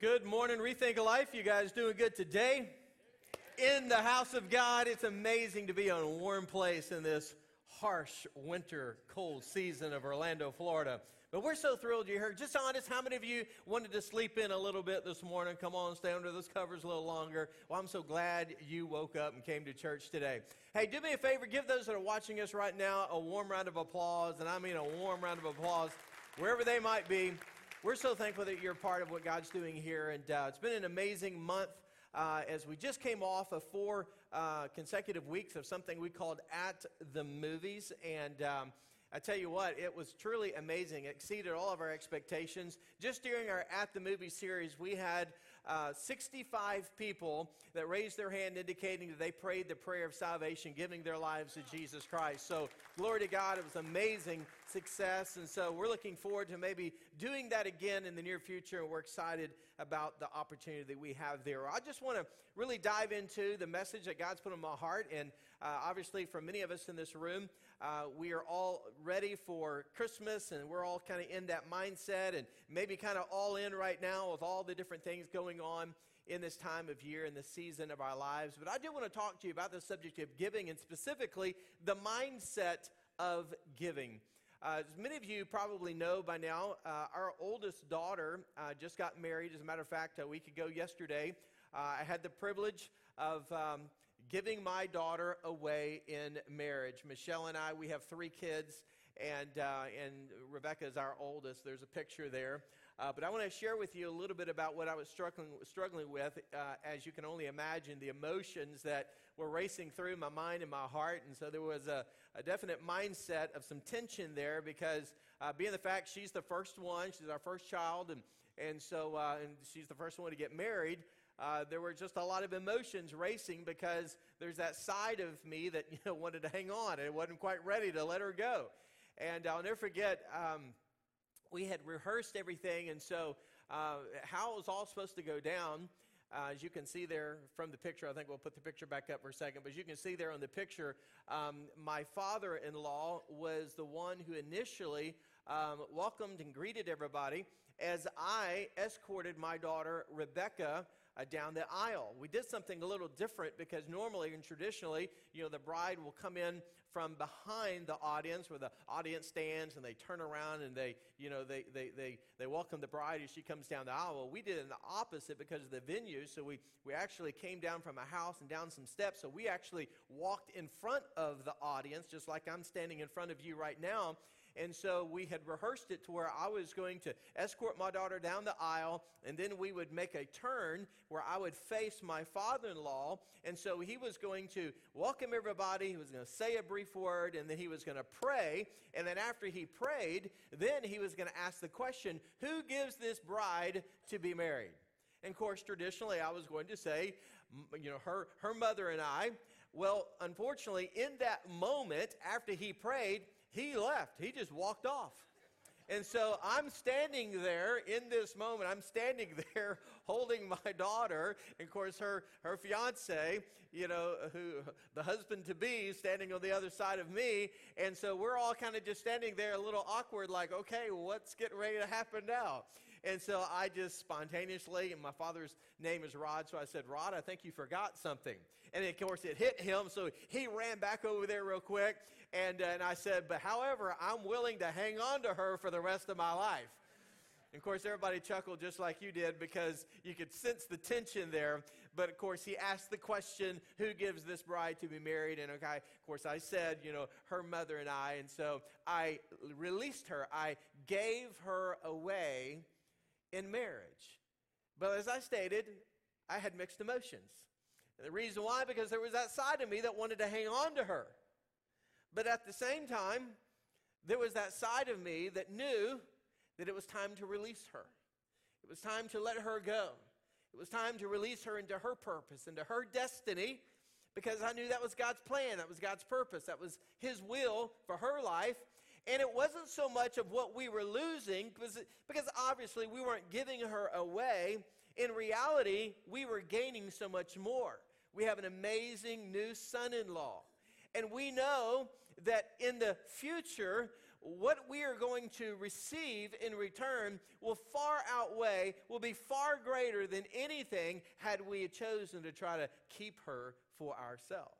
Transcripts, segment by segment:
good morning, Rethink of Life. You guys doing good today? In the house of God, it's amazing to be in a warm place in this harsh winter, cold season of Orlando, Florida. But we're so thrilled you're here. Just honest, how many of you wanted to sleep in a little bit this morning? Come on, stay under those covers a little longer. Well, I'm so glad you woke up and came to church today. Hey, do me a favor, give those that are watching us right now a warm round of applause, and I mean a warm round of applause, wherever they might be. We're so thankful that you're part of what God's doing here, and uh, it's been an amazing month. Uh, as we just came off of four uh, consecutive weeks of something we called At the Movies. And um, I tell you what, it was truly amazing. It exceeded all of our expectations. Just during our At the Movie series, we had uh, 65 people that raised their hand indicating that they prayed the prayer of salvation, giving their lives to Jesus Christ. So, glory to God, it was amazing success. And so, we're looking forward to maybe doing that again in the near future, and we're excited about the opportunity that we have there. I just want to really dive into the message that God's put in my heart. And uh, obviously, for many of us in this room, uh, we are all ready for Christmas and we're all kind of in that mindset and maybe kind of all in right now with all the different things going on in this time of year, and this season of our lives. But I do want to talk to you about the subject of giving and specifically the mindset of giving. Uh, as many of you probably know by now, uh, our oldest daughter uh, just got married. As a matter of fact, a week ago yesterday, uh, I had the privilege of um, giving my daughter away in marriage. Michelle and I, we have three kids, and, uh, and Rebecca is our oldest. There's a picture there. Uh, but I want to share with you a little bit about what I was struggling, struggling with. Uh, as you can only imagine, the emotions that were racing through my mind and my heart. And so there was a, a definite mindset of some tension there because, uh, being the fact she's the first one, she's our first child, and, and so uh, and she's the first one to get married uh, there were just a lot of emotions racing because there's that side of me that you know wanted to hang on and wasn't quite ready to let her go. And I'll never forget. Um, we had rehearsed everything, and so uh, how it was all supposed to go down. Uh, as you can see there from the picture, I think we'll put the picture back up for a second, but as you can see there on the picture, um, my father in law was the one who initially um, welcomed and greeted everybody as I escorted my daughter, Rebecca, uh, down the aisle. We did something a little different because normally and traditionally, you know, the bride will come in from behind the audience where the audience stands and they turn around and they, you know, they, they, they, they welcome the bride as she comes down the aisle. Well, we did it in the opposite because of the venue. So we, we actually came down from a house and down some steps. So we actually walked in front of the audience, just like I'm standing in front of you right now. And so we had rehearsed it to where I was going to escort my daughter down the aisle, and then we would make a turn where I would face my father in law. And so he was going to welcome everybody, he was going to say a brief word, and then he was going to pray. And then after he prayed, then he was going to ask the question Who gives this bride to be married? And of course, traditionally, I was going to say, you know, her, her mother and I. Well, unfortunately, in that moment, after he prayed, he left. He just walked off. And so I'm standing there in this moment. I'm standing there holding my daughter. And of course, her, her fiance, you know, who the husband to be, standing on the other side of me. And so we're all kind of just standing there a little awkward, like, okay, what's getting ready to happen now? And so I just spontaneously, and my father's name is Rod, so I said, Rod, I think you forgot something. And of course, it hit him, so he ran back over there real quick. And, uh, and I said, But however, I'm willing to hang on to her for the rest of my life. And of course, everybody chuckled just like you did because you could sense the tension there. But of course, he asked the question, Who gives this bride to be married? And okay, of course, I said, You know, her mother and I. And so I released her, I gave her away in marriage. But as I stated, I had mixed emotions. And the reason why, because there was that side of me that wanted to hang on to her. But at the same time, there was that side of me that knew that it was time to release her. It was time to let her go. It was time to release her into her purpose, into her destiny, because I knew that was God's plan, that was God's purpose, that was His will for her life. And it wasn't so much of what we were losing, because, obviously we weren't giving her away. In reality, we were gaining so much more. We have an amazing new son in law. And we know that in the future, what we are going to receive in return will far outweigh, will be far greater than anything had we chosen to try to keep her for ourselves.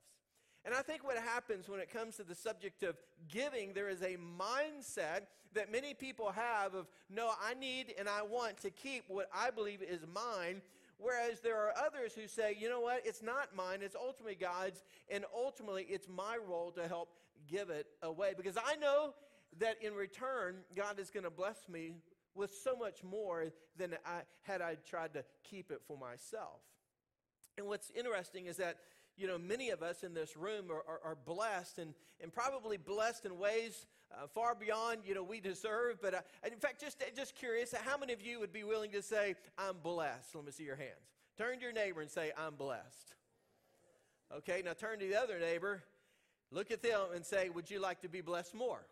And I think what happens when it comes to the subject of giving, there is a mindset that many people have of, no, I need and I want to keep what I believe is mine. Whereas there are others who say, you know what, it's not mine, it's ultimately God's, and ultimately it's my role to help give it away. Because I know that in return, God is going to bless me with so much more than I had I tried to keep it for myself. And what's interesting is that you know, many of us in this room are, are, are blessed and, and probably blessed in ways uh, far beyond, you know, we deserve. But uh, in fact, just, just curious, how many of you would be willing to say, I'm blessed? Let me see your hands. Turn to your neighbor and say, I'm blessed. Okay, now turn to the other neighbor, look at them and say, Would you like to be blessed more?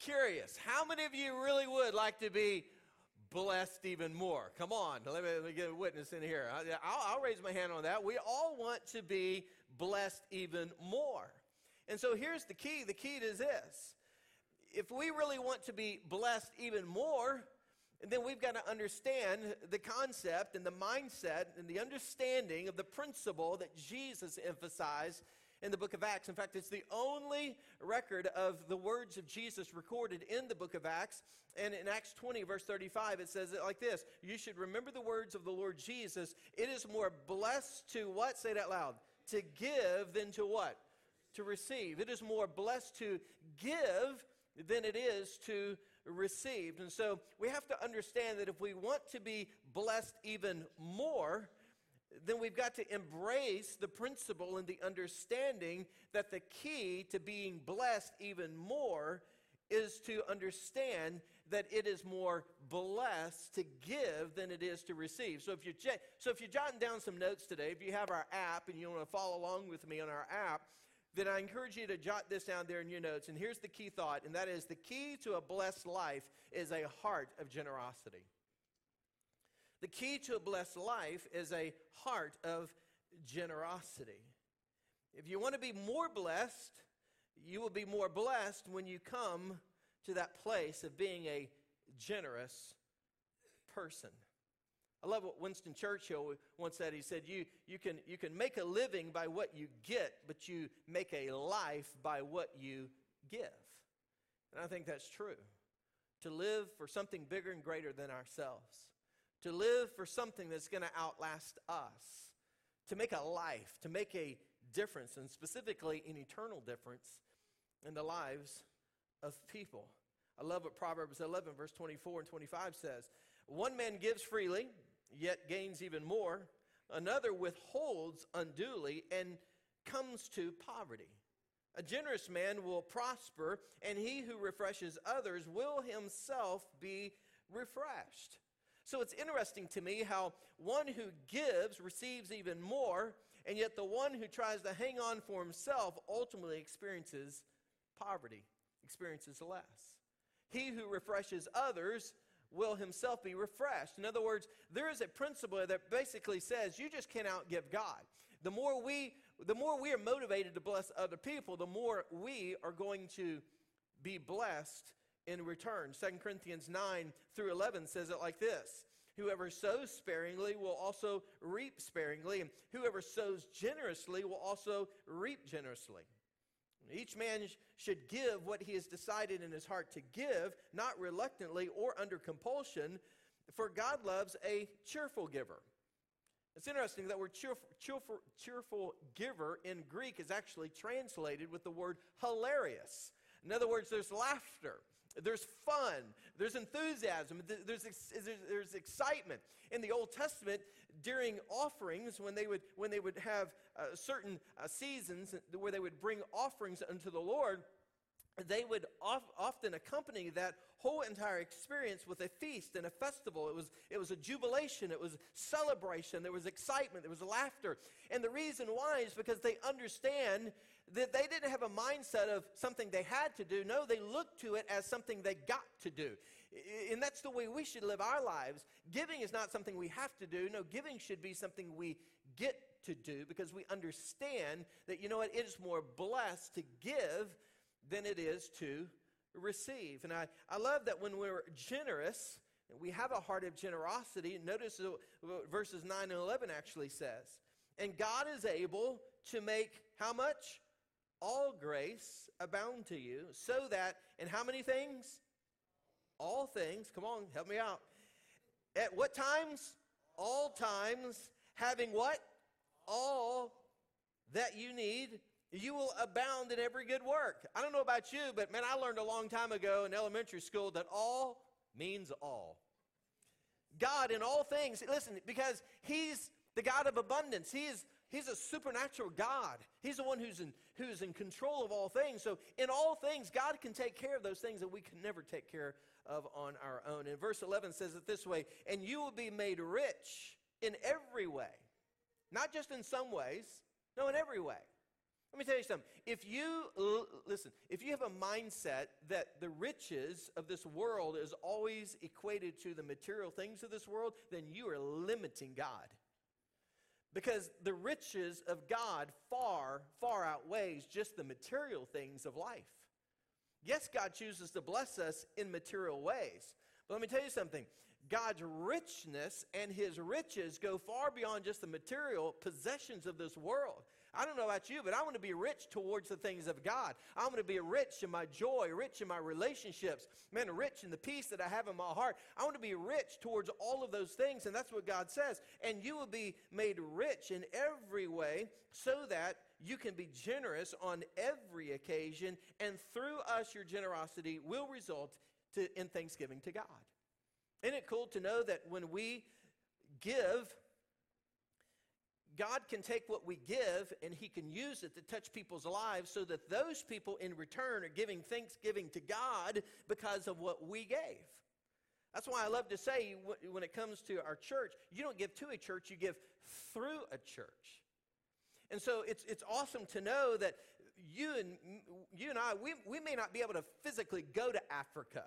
Curious, how many of you really would like to be blessed even more. Come on, let me, let me get a witness in here. I'll, I'll raise my hand on that. We all want to be blessed even more. And so here's the key the key to this. If we really want to be blessed even more, then we've got to understand the concept and the mindset and the understanding of the principle that Jesus emphasized in the book of Acts. In fact, it's the only record of the words of Jesus recorded in the book of Acts. And in Acts 20, verse 35, it says it like this You should remember the words of the Lord Jesus. It is more blessed to what? Say it out loud. To give than to what? To receive. It is more blessed to give than it is to receive. And so we have to understand that if we want to be blessed even more, then we've got to embrace the principle and the understanding that the key to being blessed even more is to understand that it is more blessed to give than it is to receive. So if you're so if you're jotting down some notes today, if you have our app and you want to follow along with me on our app, then I encourage you to jot this down there in your notes. And here's the key thought, and that is the key to a blessed life is a heart of generosity. The key to a blessed life is a heart of generosity. If you want to be more blessed, you will be more blessed when you come to that place of being a generous person. I love what Winston Churchill once said. He said, you, you, can, you can make a living by what you get, but you make a life by what you give. And I think that's true. To live for something bigger and greater than ourselves to live for something that's going to outlast us, to make a life, to make a difference, and specifically an eternal difference in the lives of people. I love what Proverbs 11, verse 24 and 25 says. One man gives freely, yet gains even more. Another withholds unduly and comes to poverty. A generous man will prosper, and he who refreshes others will himself be refreshed. So it's interesting to me how one who gives receives even more, and yet the one who tries to hang on for himself ultimately experiences poverty, experiences less. He who refreshes others will himself be refreshed. In other words, there is a principle that basically says you just can't outgive God. The more we the more we are motivated to bless other people, the more we are going to be blessed in return. 2 Corinthians 9 through 11 says it like this Whoever sows sparingly will also reap sparingly, and whoever sows generously will also reap generously. Each man should give what he has decided in his heart to give, not reluctantly or under compulsion, for God loves a cheerful giver. It's interesting that word cheerful, cheerful, cheerful giver in Greek is actually translated with the word hilarious. In other words, there's laughter. There's fun, there's enthusiasm, there's, there's excitement. In the Old Testament, during offerings, when they would, when they would have uh, certain uh, seasons where they would bring offerings unto the Lord, they would often accompany that whole entire experience with a feast and a festival. It was, it was a jubilation, it was celebration, there was excitement, there was laughter. And the reason why is because they understand that they didn't have a mindset of something they had to do. No, they looked to it as something they got to do. And that's the way we should live our lives. Giving is not something we have to do. No, giving should be something we get to do because we understand that, you know what, it is more blessed to give than it is to receive. And I, I love that when we're generous, we have a heart of generosity. Notice what verses 9 and 11 actually says. And God is able to make how much? All grace abound to you, so that in how many things? All things. Come on, help me out. At what times? All times. Having what? All that you need you will abound in every good work. I don't know about you, but man, I learned a long time ago in elementary school that all means all. God in all things, listen, because He's the God of abundance. He is He's a supernatural God. He's the one who's in, who's in control of all things. So, in all things, God can take care of those things that we can never take care of on our own. And verse 11 says it this way And you will be made rich in every way, not just in some ways, no, in every way. Let me tell you something. If you, listen, if you have a mindset that the riches of this world is always equated to the material things of this world, then you are limiting God. Because the riches of God far, far outweighs just the material things of life. Yes, God chooses to bless us in material ways. But let me tell you something God's richness and his riches go far beyond just the material possessions of this world. I don't know about you, but I want to be rich towards the things of God. I want to be rich in my joy, rich in my relationships, man, rich in the peace that I have in my heart. I want to be rich towards all of those things, and that's what God says. And you will be made rich in every way so that you can be generous on every occasion, and through us, your generosity will result to, in thanksgiving to God. Isn't it cool to know that when we give, God can take what we give and He can use it to touch people's lives so that those people in return are giving thanksgiving to God because of what we gave. That's why I love to say when it comes to our church, you don't give to a church, you give through a church. And so it's, it's awesome to know that you and, you and I, we, we may not be able to physically go to Africa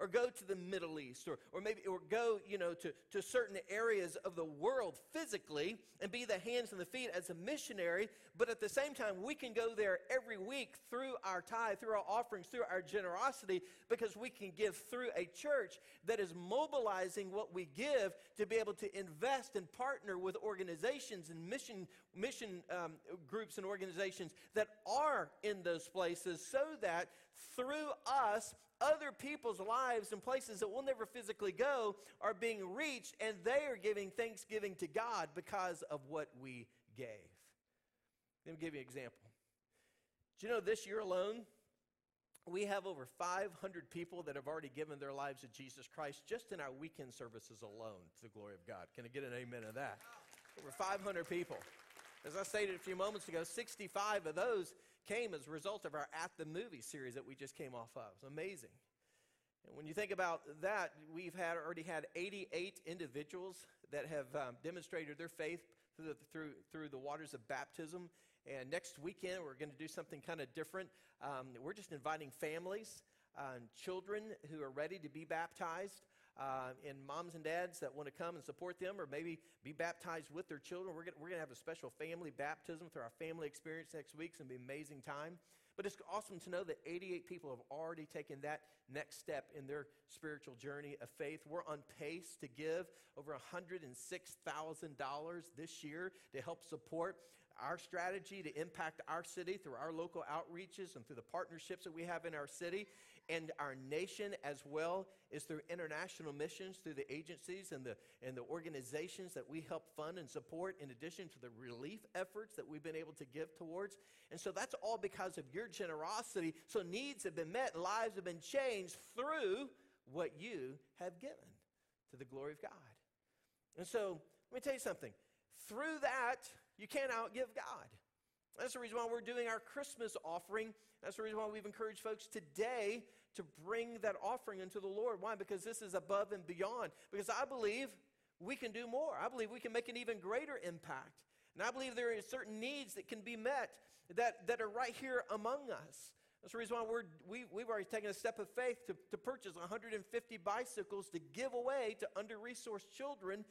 or go to the Middle East or, or maybe or go you know to, to certain areas of the world physically and be the hands and the feet as a missionary but at the same time we can go there every week through our tithe through our offerings through our generosity because we can give through a church that is mobilizing what we give to be able to invest and partner with organizations and mission mission um, groups and organizations that are in those places so that through us other people's lives and places that we'll never physically go are being reached, and they are giving thanksgiving to God because of what we gave. Let me give you an example. Do you know this year alone, we have over 500 people that have already given their lives to Jesus Christ just in our weekend services alone, to the glory of God. Can I get an amen of that? Over 500 people. As I stated a few moments ago, 65 of those came as a result of our At the Movie series that we just came off of. It's amazing. And when you think about that, we've had already had 88 individuals that have um, demonstrated their faith through the, through, through the waters of baptism. And next weekend, we're going to do something kind of different. Um, we're just inviting families uh, and children who are ready to be baptized uh, and moms and dads that want to come and support them or maybe be baptized with their children. We're going we're to have a special family baptism through our family experience next week. It's going to be an amazing time. But it's awesome to know that 88 people have already taken that next step in their spiritual journey of faith. We're on pace to give over $106,000 this year to help support our strategy to impact our city through our local outreaches and through the partnerships that we have in our city and our nation as well is through international missions, through the agencies and the, and the organizations that we help fund and support, in addition to the relief efforts that we've been able to give towards. And so that's all because of your generosity. So needs have been met, lives have been changed through what you have given to the glory of God. And so let me tell you something. Through that, you can't outgive God. That's the reason why we're doing our Christmas offering. That's the reason why we've encouraged folks today to bring that offering into the Lord. Why? Because this is above and beyond. Because I believe we can do more. I believe we can make an even greater impact. And I believe there are certain needs that can be met that, that are right here among us. That's the reason why we're, we, we've already taken a step of faith to, to purchase 150 bicycles to give away to under resourced children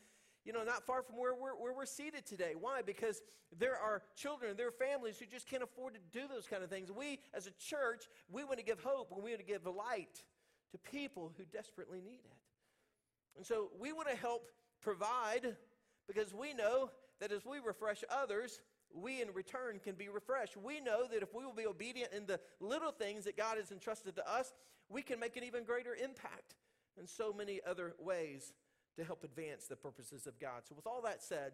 you know, not far from where we're, where we're seated today. Why? Because there are children, there are families who just can't afford to do those kind of things. We, as a church, we want to give hope and we want to give light to people who desperately need it. And so we want to help provide because we know that as we refresh others, we in return can be refreshed. We know that if we will be obedient in the little things that God has entrusted to us, we can make an even greater impact in so many other ways to help advance the purposes of God. So, with all that said,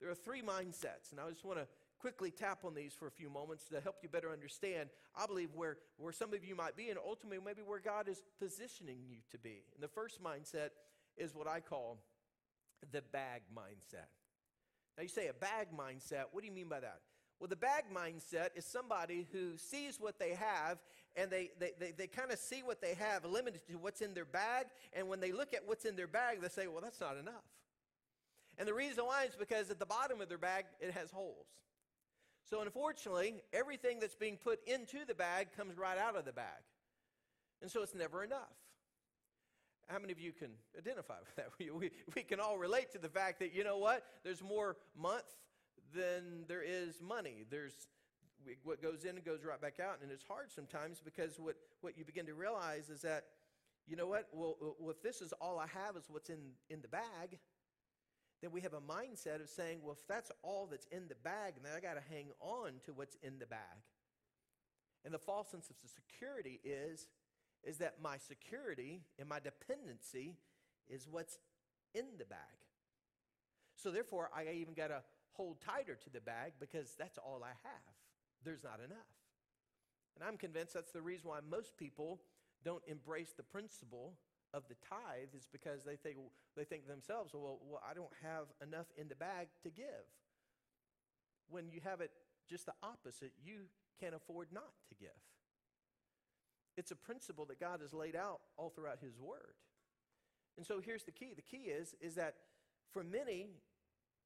there are three mindsets, and I just want to quickly tap on these for a few moments to help you better understand, I believe, where, where some of you might be, and ultimately, maybe where God is positioning you to be. And the first mindset is what I call the bag mindset. Now, you say a bag mindset. What do you mean by that? Well, the bag mindset is somebody who sees what they have and they, they, they, they kind of see what they have limited to what's in their bag. And when they look at what's in their bag, they say, well, that's not enough. And the reason why is because at the bottom of their bag, it has holes. So, unfortunately, everything that's being put into the bag comes right out of the bag. And so it's never enough. How many of you can identify with that? We, we, we can all relate to the fact that, you know what? There's more month than there is money. There's what goes in and goes right back out. And it's hard sometimes because what, what you begin to realize is that, you know what? Well, well, if this is all I have is what's in, in the bag, then we have a mindset of saying, well, if that's all that's in the bag, then I got to hang on to what's in the bag. And the false sense of security is is that my security and my dependency is what's in the bag. So therefore, I even got to hold tighter to the bag because that's all I have. There's not enough. And I'm convinced that's the reason why most people don't embrace the principle of the tithe is because they think they think themselves, well, well, I don't have enough in the bag to give. When you have it just the opposite, you can't afford not to give. It's a principle that God has laid out all throughout His Word. And so here's the key the key is, is that for many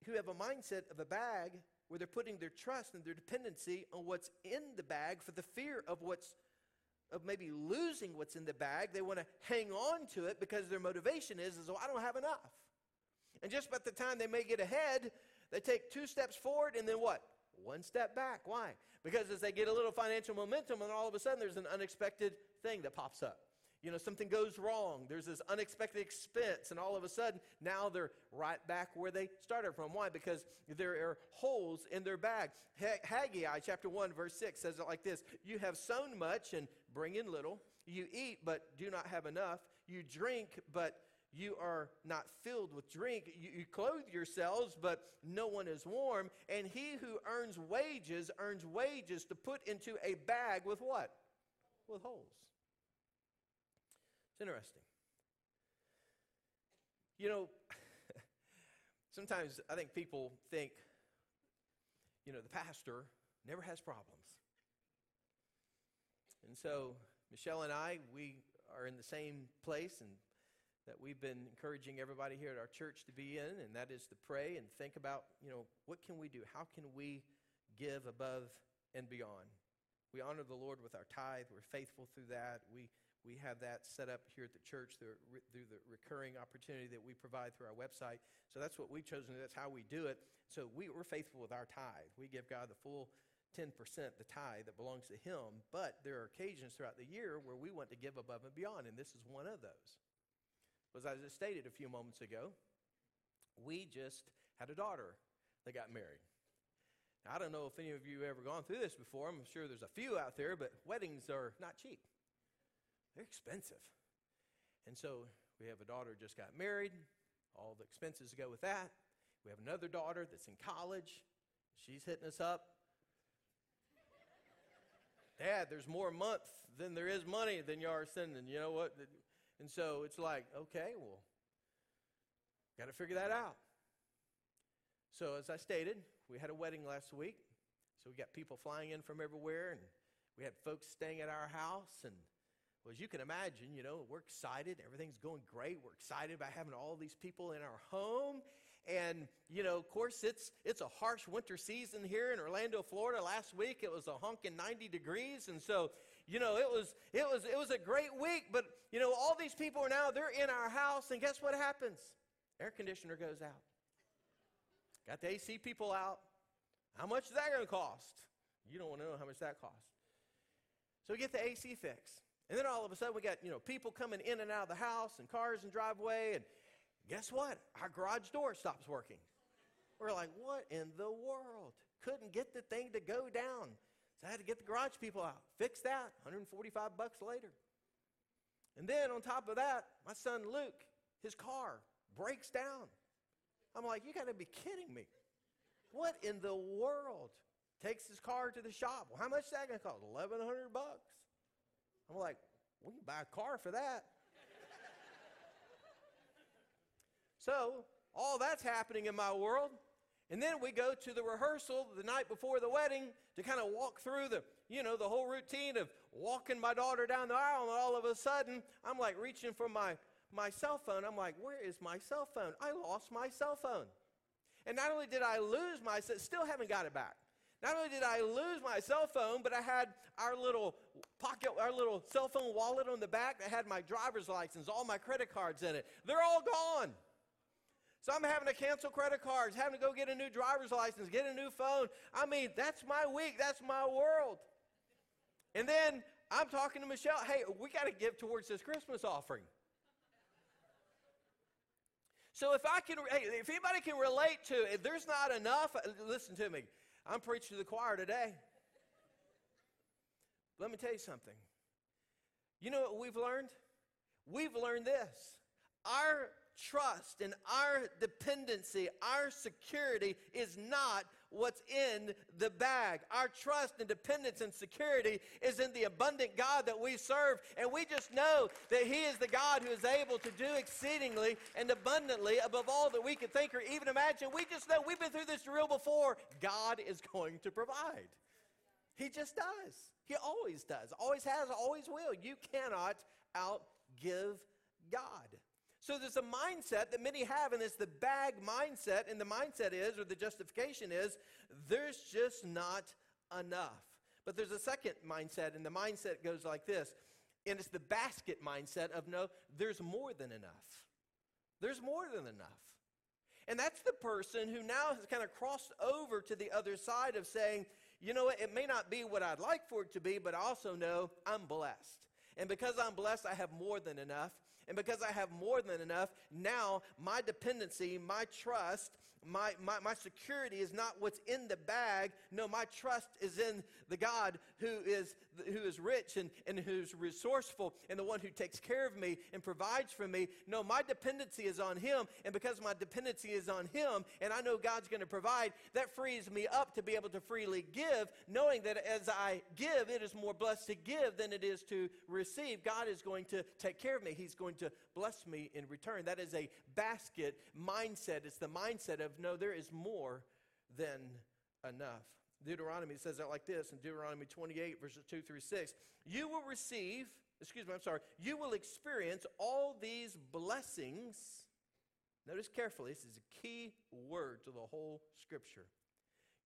who have a mindset of a bag where they're putting their trust and their dependency on what's in the bag for the fear of what's of maybe losing what's in the bag they want to hang on to it because their motivation is is oh, i don't have enough and just by the time they may get ahead they take two steps forward and then what one step back. Why? Because as they get a little financial momentum, and all of a sudden there's an unexpected thing that pops up. You know, something goes wrong. There's this unexpected expense, and all of a sudden now they're right back where they started from. Why? Because there are holes in their bag. Haggai chapter 1, verse 6 says it like this You have sown much and bring in little. You eat, but do not have enough. You drink, but you are not filled with drink. You, you, clothe yourselves, but no one is warm. And he who earns wages earns wages to put into a bag with what? With holes. It's interesting. You know, sometimes I think people think, you know, the pastor never has problems. And so Michelle and I, we are in the same place and that we've been encouraging everybody here at our church to be in, and that is to pray and think about, you know, what can we do? How can we give above and beyond? We honor the Lord with our tithe. We're faithful through that. We, we have that set up here at the church through, the recurring opportunity that we provide through our website. So that's what we've chosen. That's how we do it. So we, we're faithful with our tithe. We give God the full 10%, the tithe that belongs to Him. But there are occasions throughout the year where we want to give above and beyond, and this is one of those was, as I stated a few moments ago, we just had a daughter that got married. Now, I don't know if any of you have ever gone through this before. I'm sure there's a few out there, but weddings are not cheap. They're expensive. And so we have a daughter just got married. All the expenses go with that. We have another daughter that's in college. She's hitting us up. Dad, there's more month than there is money than you are sending. You know what? And so it's like, okay, well, got to figure that out. So, as I stated, we had a wedding last week. So, we got people flying in from everywhere, and we had folks staying at our house. And, well, as you can imagine, you know, we're excited. Everything's going great. We're excited about having all these people in our home. And, you know, of course, it's, it's a harsh winter season here in Orlando, Florida. Last week it was a honking 90 degrees. And so, you know, it was, it was, it was a great week. But, you know, all these people are now, they're in our house. And guess what happens? Air conditioner goes out. Got the AC people out. How much is that going to cost? You don't want to know how much that costs. So we get the AC fixed. And then all of a sudden we got, you know, people coming in and out of the house and cars and driveway and guess what? Our garage door stops working. We're like, what in the world? Couldn't get the thing to go down. So I had to get the garage people out. Fix that. 145 bucks later. And then on top of that, my son Luke, his car breaks down. I'm like, you got to be kidding me. What in the world? Takes his car to the shop. Well, how much is that going to cost? 1100 bucks. I'm like, we can buy a car for that. so, all that's happening in my world. And then we go to the rehearsal the night before the wedding to kind of walk through the, you know, the whole routine of walking my daughter down the aisle. And all of a sudden, I'm like reaching for my, my cell phone. I'm like, where is my cell phone? I lost my cell phone. And not only did I lose my, still haven't got it back. Not only did I lose my cell phone, but I had our little pocket, our little cell phone wallet on the back that had my driver's license, all my credit cards in it. They're all gone. So I'm having to cancel credit cards, having to go get a new driver's license, get a new phone. I mean, that's my week, that's my world. And then I'm talking to Michelle, hey, we got to give towards this Christmas offering. So if I can, hey, if anybody can relate to, if there's not enough, listen to me. I'm preaching to the choir today. Let me tell you something. You know what we've learned? We've learned this. Our trust and our dependency, our security is not what's in the bag. Our trust and dependence and security is in the abundant God that we serve. And we just know that He is the God who is able to do exceedingly and abundantly above all that we could think or even imagine. We just know we've been through this drill before. God is going to provide. He just does. He always does. Always has, always will. You cannot outgive God. So there's a mindset that many have, and it's the bag mindset, and the mindset is, or the justification is, there's just not enough. But there's a second mindset, and the mindset goes like this, and it's the basket mindset of no, there's more than enough. There's more than enough. And that's the person who now has kind of crossed over to the other side of saying, you know what, it may not be what I'd like for it to be, but I also know I'm blessed. And because I'm blessed, I have more than enough. And because I have more than enough, now my dependency, my trust, my, my, my security is not what's in the bag. No, my trust is in the God who is, who is rich and, and who's resourceful and the one who takes care of me and provides for me. No, my dependency is on Him. And because my dependency is on Him and I know God's going to provide, that frees me up to be able to freely give, knowing that as I give, it is more blessed to give than it is to receive. God is going to take care of me, He's going to bless me in return. That is a basket mindset. It's the mindset of no, there is more than enough. Deuteronomy says it like this in Deuteronomy 28, verses 2 through 6. You will receive, excuse me, I'm sorry, you will experience all these blessings. Notice carefully, this is a key word to the whole scripture.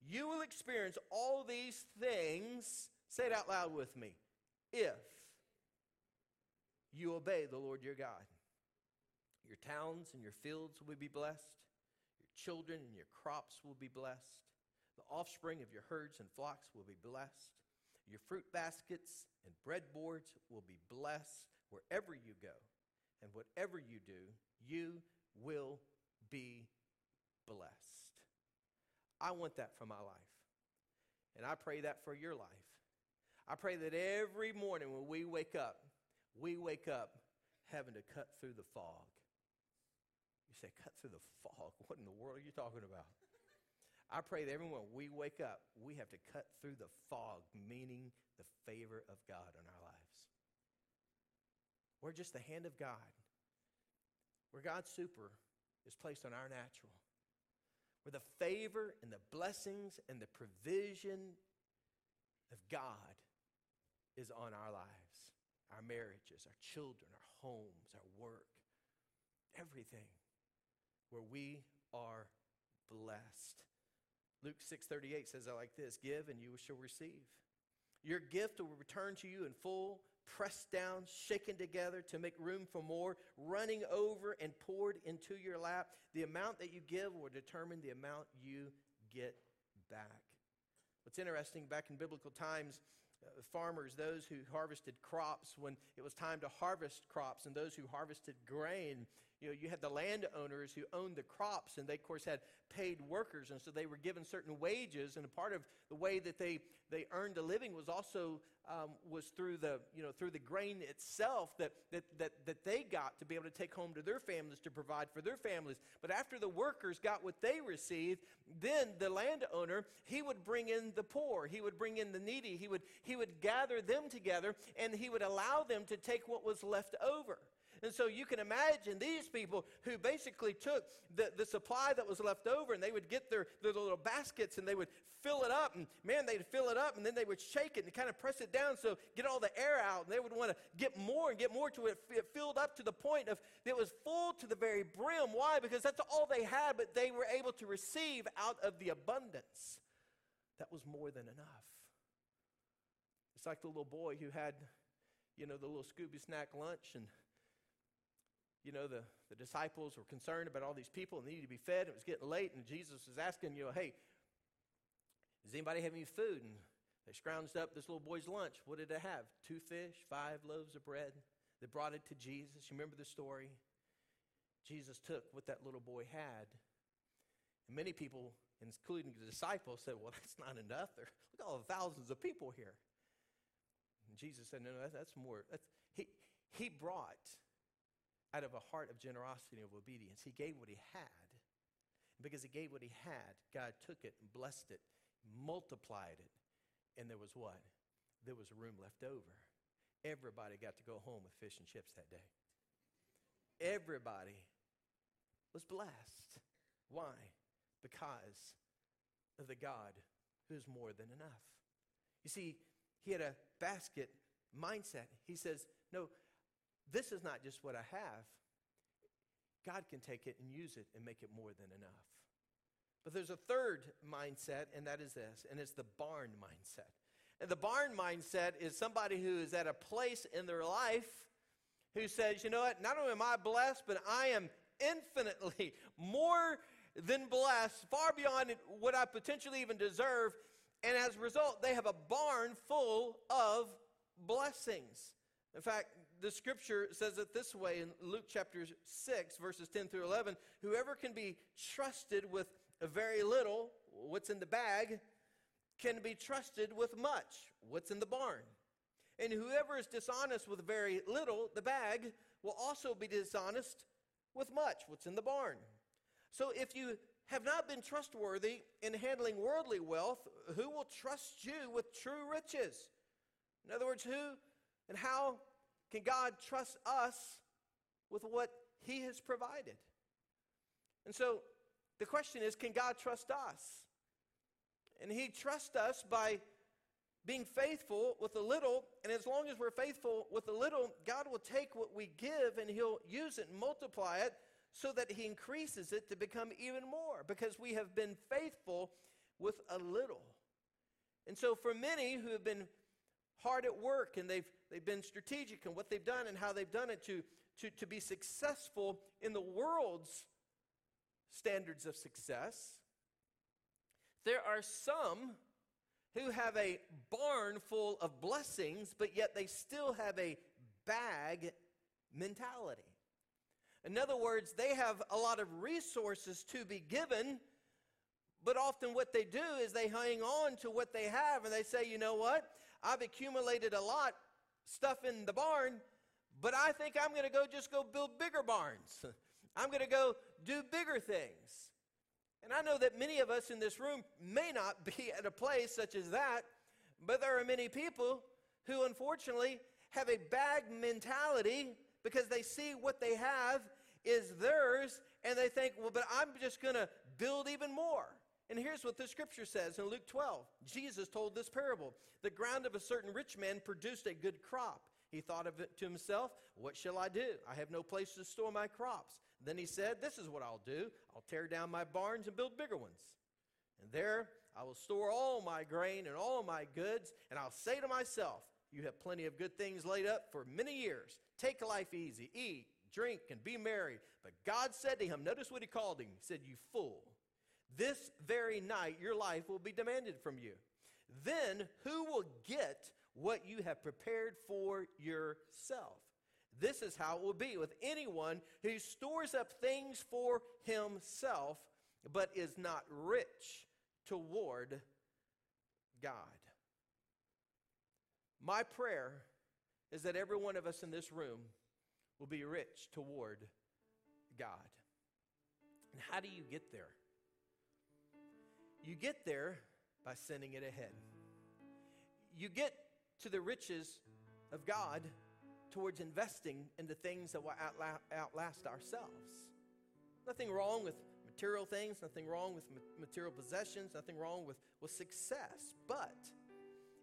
You will experience all these things, say it out loud with me, if you obey the Lord your God. Your towns and your fields will be blessed. Your children and your crops will be blessed. The offspring of your herds and flocks will be blessed. Your fruit baskets and breadboards will be blessed wherever you go. And whatever you do, you will be blessed. I want that for my life. And I pray that for your life. I pray that every morning when we wake up, we wake up having to cut through the fog You say, cut through the fog. What in the world are you talking about? I pray that everyone, we wake up, we have to cut through the fog, meaning the favor of God in our lives. We're just the hand of God, where God's super is placed on our natural, where the favor and the blessings and the provision of God is on our lives, our marriages, our children, our homes, our work, everything where we are blessed. Luke 6:38 says it like this, "Give and you shall receive. Your gift will return to you in full, pressed down, shaken together to make room for more, running over and poured into your lap. The amount that you give will determine the amount you get back. What's interesting, back in biblical times, uh, farmers, those who harvested crops when it was time to harvest crops, and those who harvested grain, you know, you had the landowners who owned the crops, and they, of course, had paid workers, and so they were given certain wages. And a part of the way that they, they earned a living was also um, was through the you know through the grain itself that, that that that they got to be able to take home to their families to provide for their families. But after the workers got what they received, then the landowner he would bring in the poor, he would bring in the needy, he would he would gather them together, and he would allow them to take what was left over. And so you can imagine these people who basically took the, the supply that was left over and they would get their, their little baskets and they would fill it up. And man, they'd fill it up and then they would shake it and kind of press it down so get all the air out. And they would want to get more and get more to it. It filled up to the point of it was full to the very brim. Why? Because that's all they had, but they were able to receive out of the abundance. That was more than enough. It's like the little boy who had, you know, the little Scooby snack lunch and you know, the, the disciples were concerned about all these people and needed to be fed. It was getting late, and Jesus was asking, you know, hey, does anybody have any food? And they scrounged up this little boy's lunch. What did they have? Two fish, five loaves of bread. They brought it to Jesus. You remember the story? Jesus took what that little boy had. And many people, including the disciples, said, Well, that's not enough. There, look at all the thousands of people here. And Jesus said, No, no, that's more. That's, he, he brought out of a heart of generosity and of obedience. He gave what he had. And because he gave what he had, God took it and blessed it, multiplied it, and there was what? There was room left over. Everybody got to go home with fish and chips that day. Everybody was blessed. Why? Because of the God who's more than enough. You see, he had a basket mindset. He says, No, this is not just what I have. God can take it and use it and make it more than enough. But there's a third mindset, and that is this, and it's the barn mindset. And the barn mindset is somebody who is at a place in their life who says, you know what, not only am I blessed, but I am infinitely more than blessed, far beyond what I potentially even deserve. And as a result, they have a barn full of blessings. In fact, the scripture says it this way in Luke chapter 6, verses 10 through 11 Whoever can be trusted with very little, what's in the bag, can be trusted with much, what's in the barn. And whoever is dishonest with very little, the bag, will also be dishonest with much, what's in the barn. So if you have not been trustworthy in handling worldly wealth, who will trust you with true riches? In other words, who and how can God trust us with what He has provided? And so the question is can God trust us? And He trusts us by being faithful with a little, and as long as we're faithful with a little, God will take what we give and He'll use it and multiply it so that He increases it to become even more because we have been faithful with a little. And so, for many who have been hard at work and they've, they've been strategic in what they've done and how they've done it to, to, to be successful in the world's standards of success. There are some who have a barn full of blessings, but yet they still have a bag mentality. In other words, they have a lot of resources to be given, but often what they do is they hang on to what they have and they say, you know what? I've accumulated a lot stuff in the barn, but I think I'm going to go just go build bigger barns. I'm going to go do bigger things. And I know that many of us in this room may not be at a place such as that, but there are many people who unfortunately have a bag mentality because they see what they have is theirs and they think, well, but I'm just going to build even more. And here's what the scripture says in Luke 12. Jesus told this parable. The ground of a certain rich man produced a good crop. He thought of it to himself, What shall I do? I have no place to store my crops. Then he said, This is what I'll do. I'll tear down my barns and build bigger ones. And there I will store all my grain and all my goods. And I'll say to myself, You have plenty of good things laid up for many years. Take life easy, eat, drink, and be merry. But God said to him, notice what he called him. He said, You fool. This very night your life will be demanded from you. Then who will get what you have prepared for yourself? This is how it will be with anyone who stores up things for himself, but is not rich toward God. My prayer is that every one of us in this room will be rich toward God. And how do you get there? You get there by sending it ahead. You get to the riches of God towards investing into things that will outlast ourselves. Nothing wrong with material things, nothing wrong with material possessions, nothing wrong with, with success. But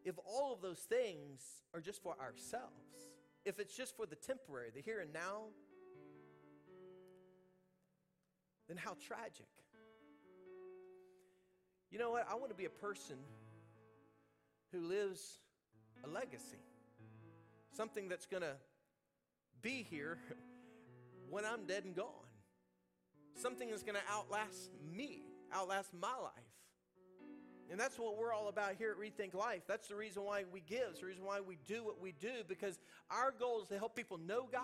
if all of those things are just for ourselves, if it's just for the temporary, the here and now, then how tragic. You know what? I want to be a person who lives a legacy, something that's going to be here when I'm dead and gone, something that's going to outlast me, outlast my life. And that's what we're all about here at Rethink Life. That's the reason why we give. It's the reason why we do what we do because our goal is to help people know God.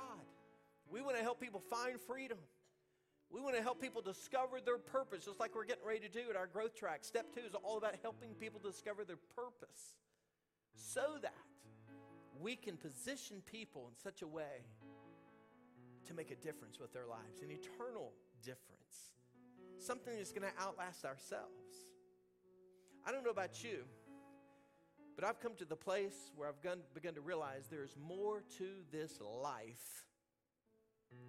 We want to help people find freedom. We want to help people discover their purpose, just like we're getting ready to do at our growth track. Step two is all about helping people discover their purpose so that we can position people in such a way to make a difference with their lives, an eternal difference, something that's going to outlast ourselves. I don't know about you, but I've come to the place where I've begun, begun to realize there's more to this life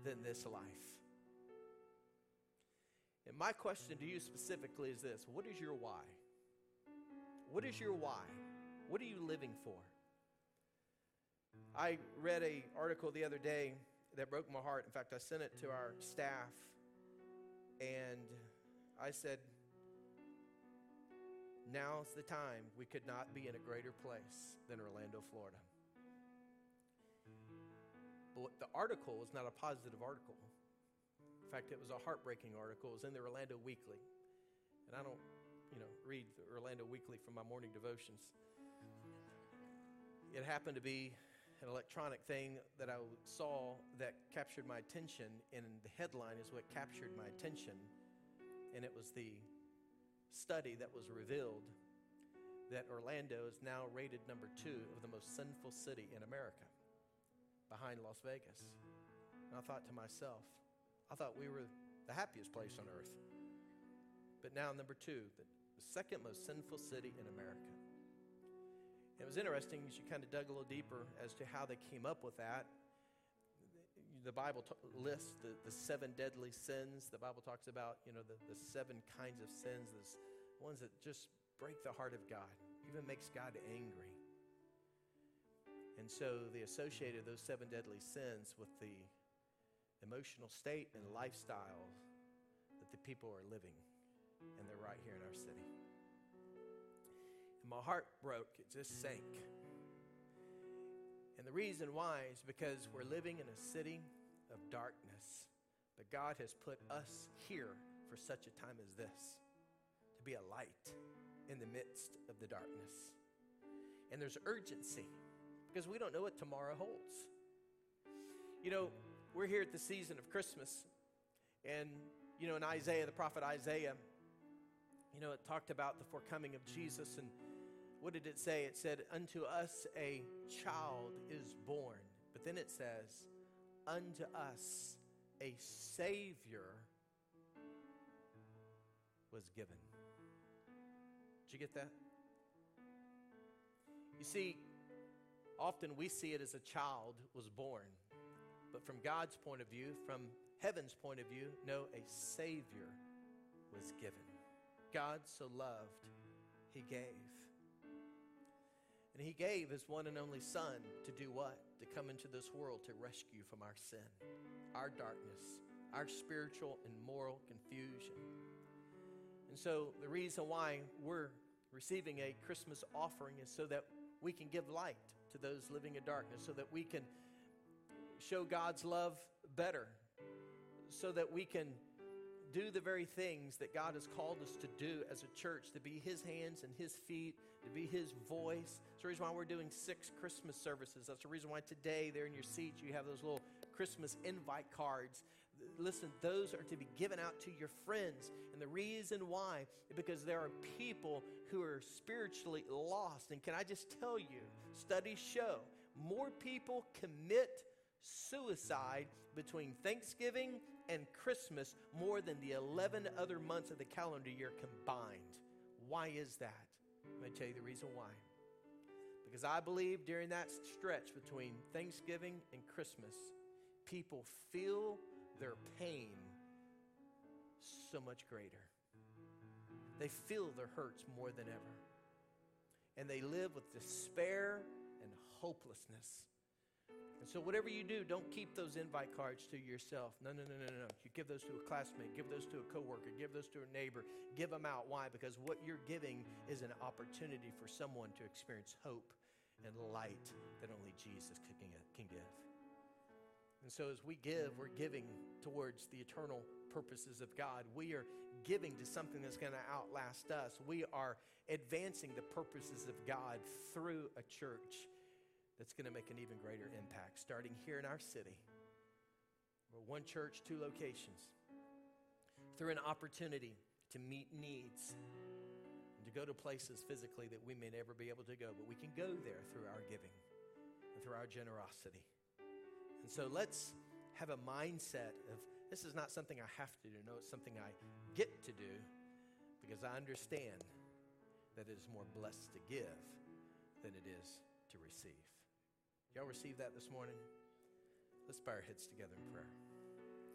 than this life. And my question to you specifically is this What is your why? What is your why? What are you living for? I read a article the other day that broke my heart. In fact, I sent it to our staff and I said, Now's the time. We could not be in a greater place than Orlando, Florida. But the article was not a positive article fact, it was a heartbreaking article. It was in the Orlando Weekly. And I don't, you know, read the Orlando Weekly from my morning devotions. It happened to be an electronic thing that I saw that captured my attention, and the headline is what captured my attention. And it was the study that was revealed that Orlando is now rated number two of the most sinful city in America, behind Las Vegas. And I thought to myself, I thought we were the happiest place on earth. But now, number two, the second most sinful city in America. It was interesting as you kind of dug a little deeper as to how they came up with that. The Bible t- lists the, the seven deadly sins. The Bible talks about, you know, the, the seven kinds of sins, the ones that just break the heart of God, even makes God angry. And so they associated those seven deadly sins with the emotional state and lifestyle that the people are living. And they're right here in our city. And my heart broke, it just sank. And the reason why is because we're living in a city of darkness. But God has put us here for such a time as this to be a light in the midst of the darkness. And there's urgency because we don't know what tomorrow holds. You know, we're here at the season of Christmas. And, you know, in Isaiah, the prophet Isaiah, you know, it talked about the forecoming of Jesus. And what did it say? It said, Unto us a child is born. But then it says, Unto us a Savior was given. Did you get that? You see, often we see it as a child was born. But from God's point of view, from heaven's point of view, no, a Savior was given. God so loved, He gave. And He gave His one and only Son to do what? To come into this world to rescue from our sin, our darkness, our spiritual and moral confusion. And so the reason why we're receiving a Christmas offering is so that we can give light to those living in darkness so that we can show God's love better, so that we can do the very things that God has called us to do as a church to be His hands and His feet, to be His voice. That's the reason why we're doing six Christmas services. That's the reason why today, there in your seats, you have those little Christmas invite cards. Listen, those are to be given out to your friends. And the reason why because there are people who are spiritually lost. And can I just tell you, studies show more people commit suicide between Thanksgiving and Christmas more than the 11 other months of the calendar year combined. Why is that? I'm going to tell you the reason why. Because I believe during that stretch between Thanksgiving and Christmas, people feel their pain so much greater. They feel their hurts more than ever. And they live with despair and hopelessness. And so, whatever you do, don't keep those invite cards to yourself. No, no, no, no, no. You give those to a classmate, give those to a coworker, give those to a neighbor. Give them out. Why? Because what you're giving is an opportunity for someone to experience hope and light that only Jesus can give. And so, as we give, we're giving towards the eternal purposes of God. We are giving to something that's going to outlast us. We are advancing the purposes of God through a church that's going to make an even greater impact, starting here in our city. We're one church, two locations. Through an opportunity to meet needs and to go to places physically that we may never be able to go, but we can go there through our giving and through our generosity. And so let's have a mindset of this is not something I have to do. No, it's something I get to do because I understand that it is more blessed to give than it is to receive. Y'all receive that this morning? Let's bow our heads together in prayer.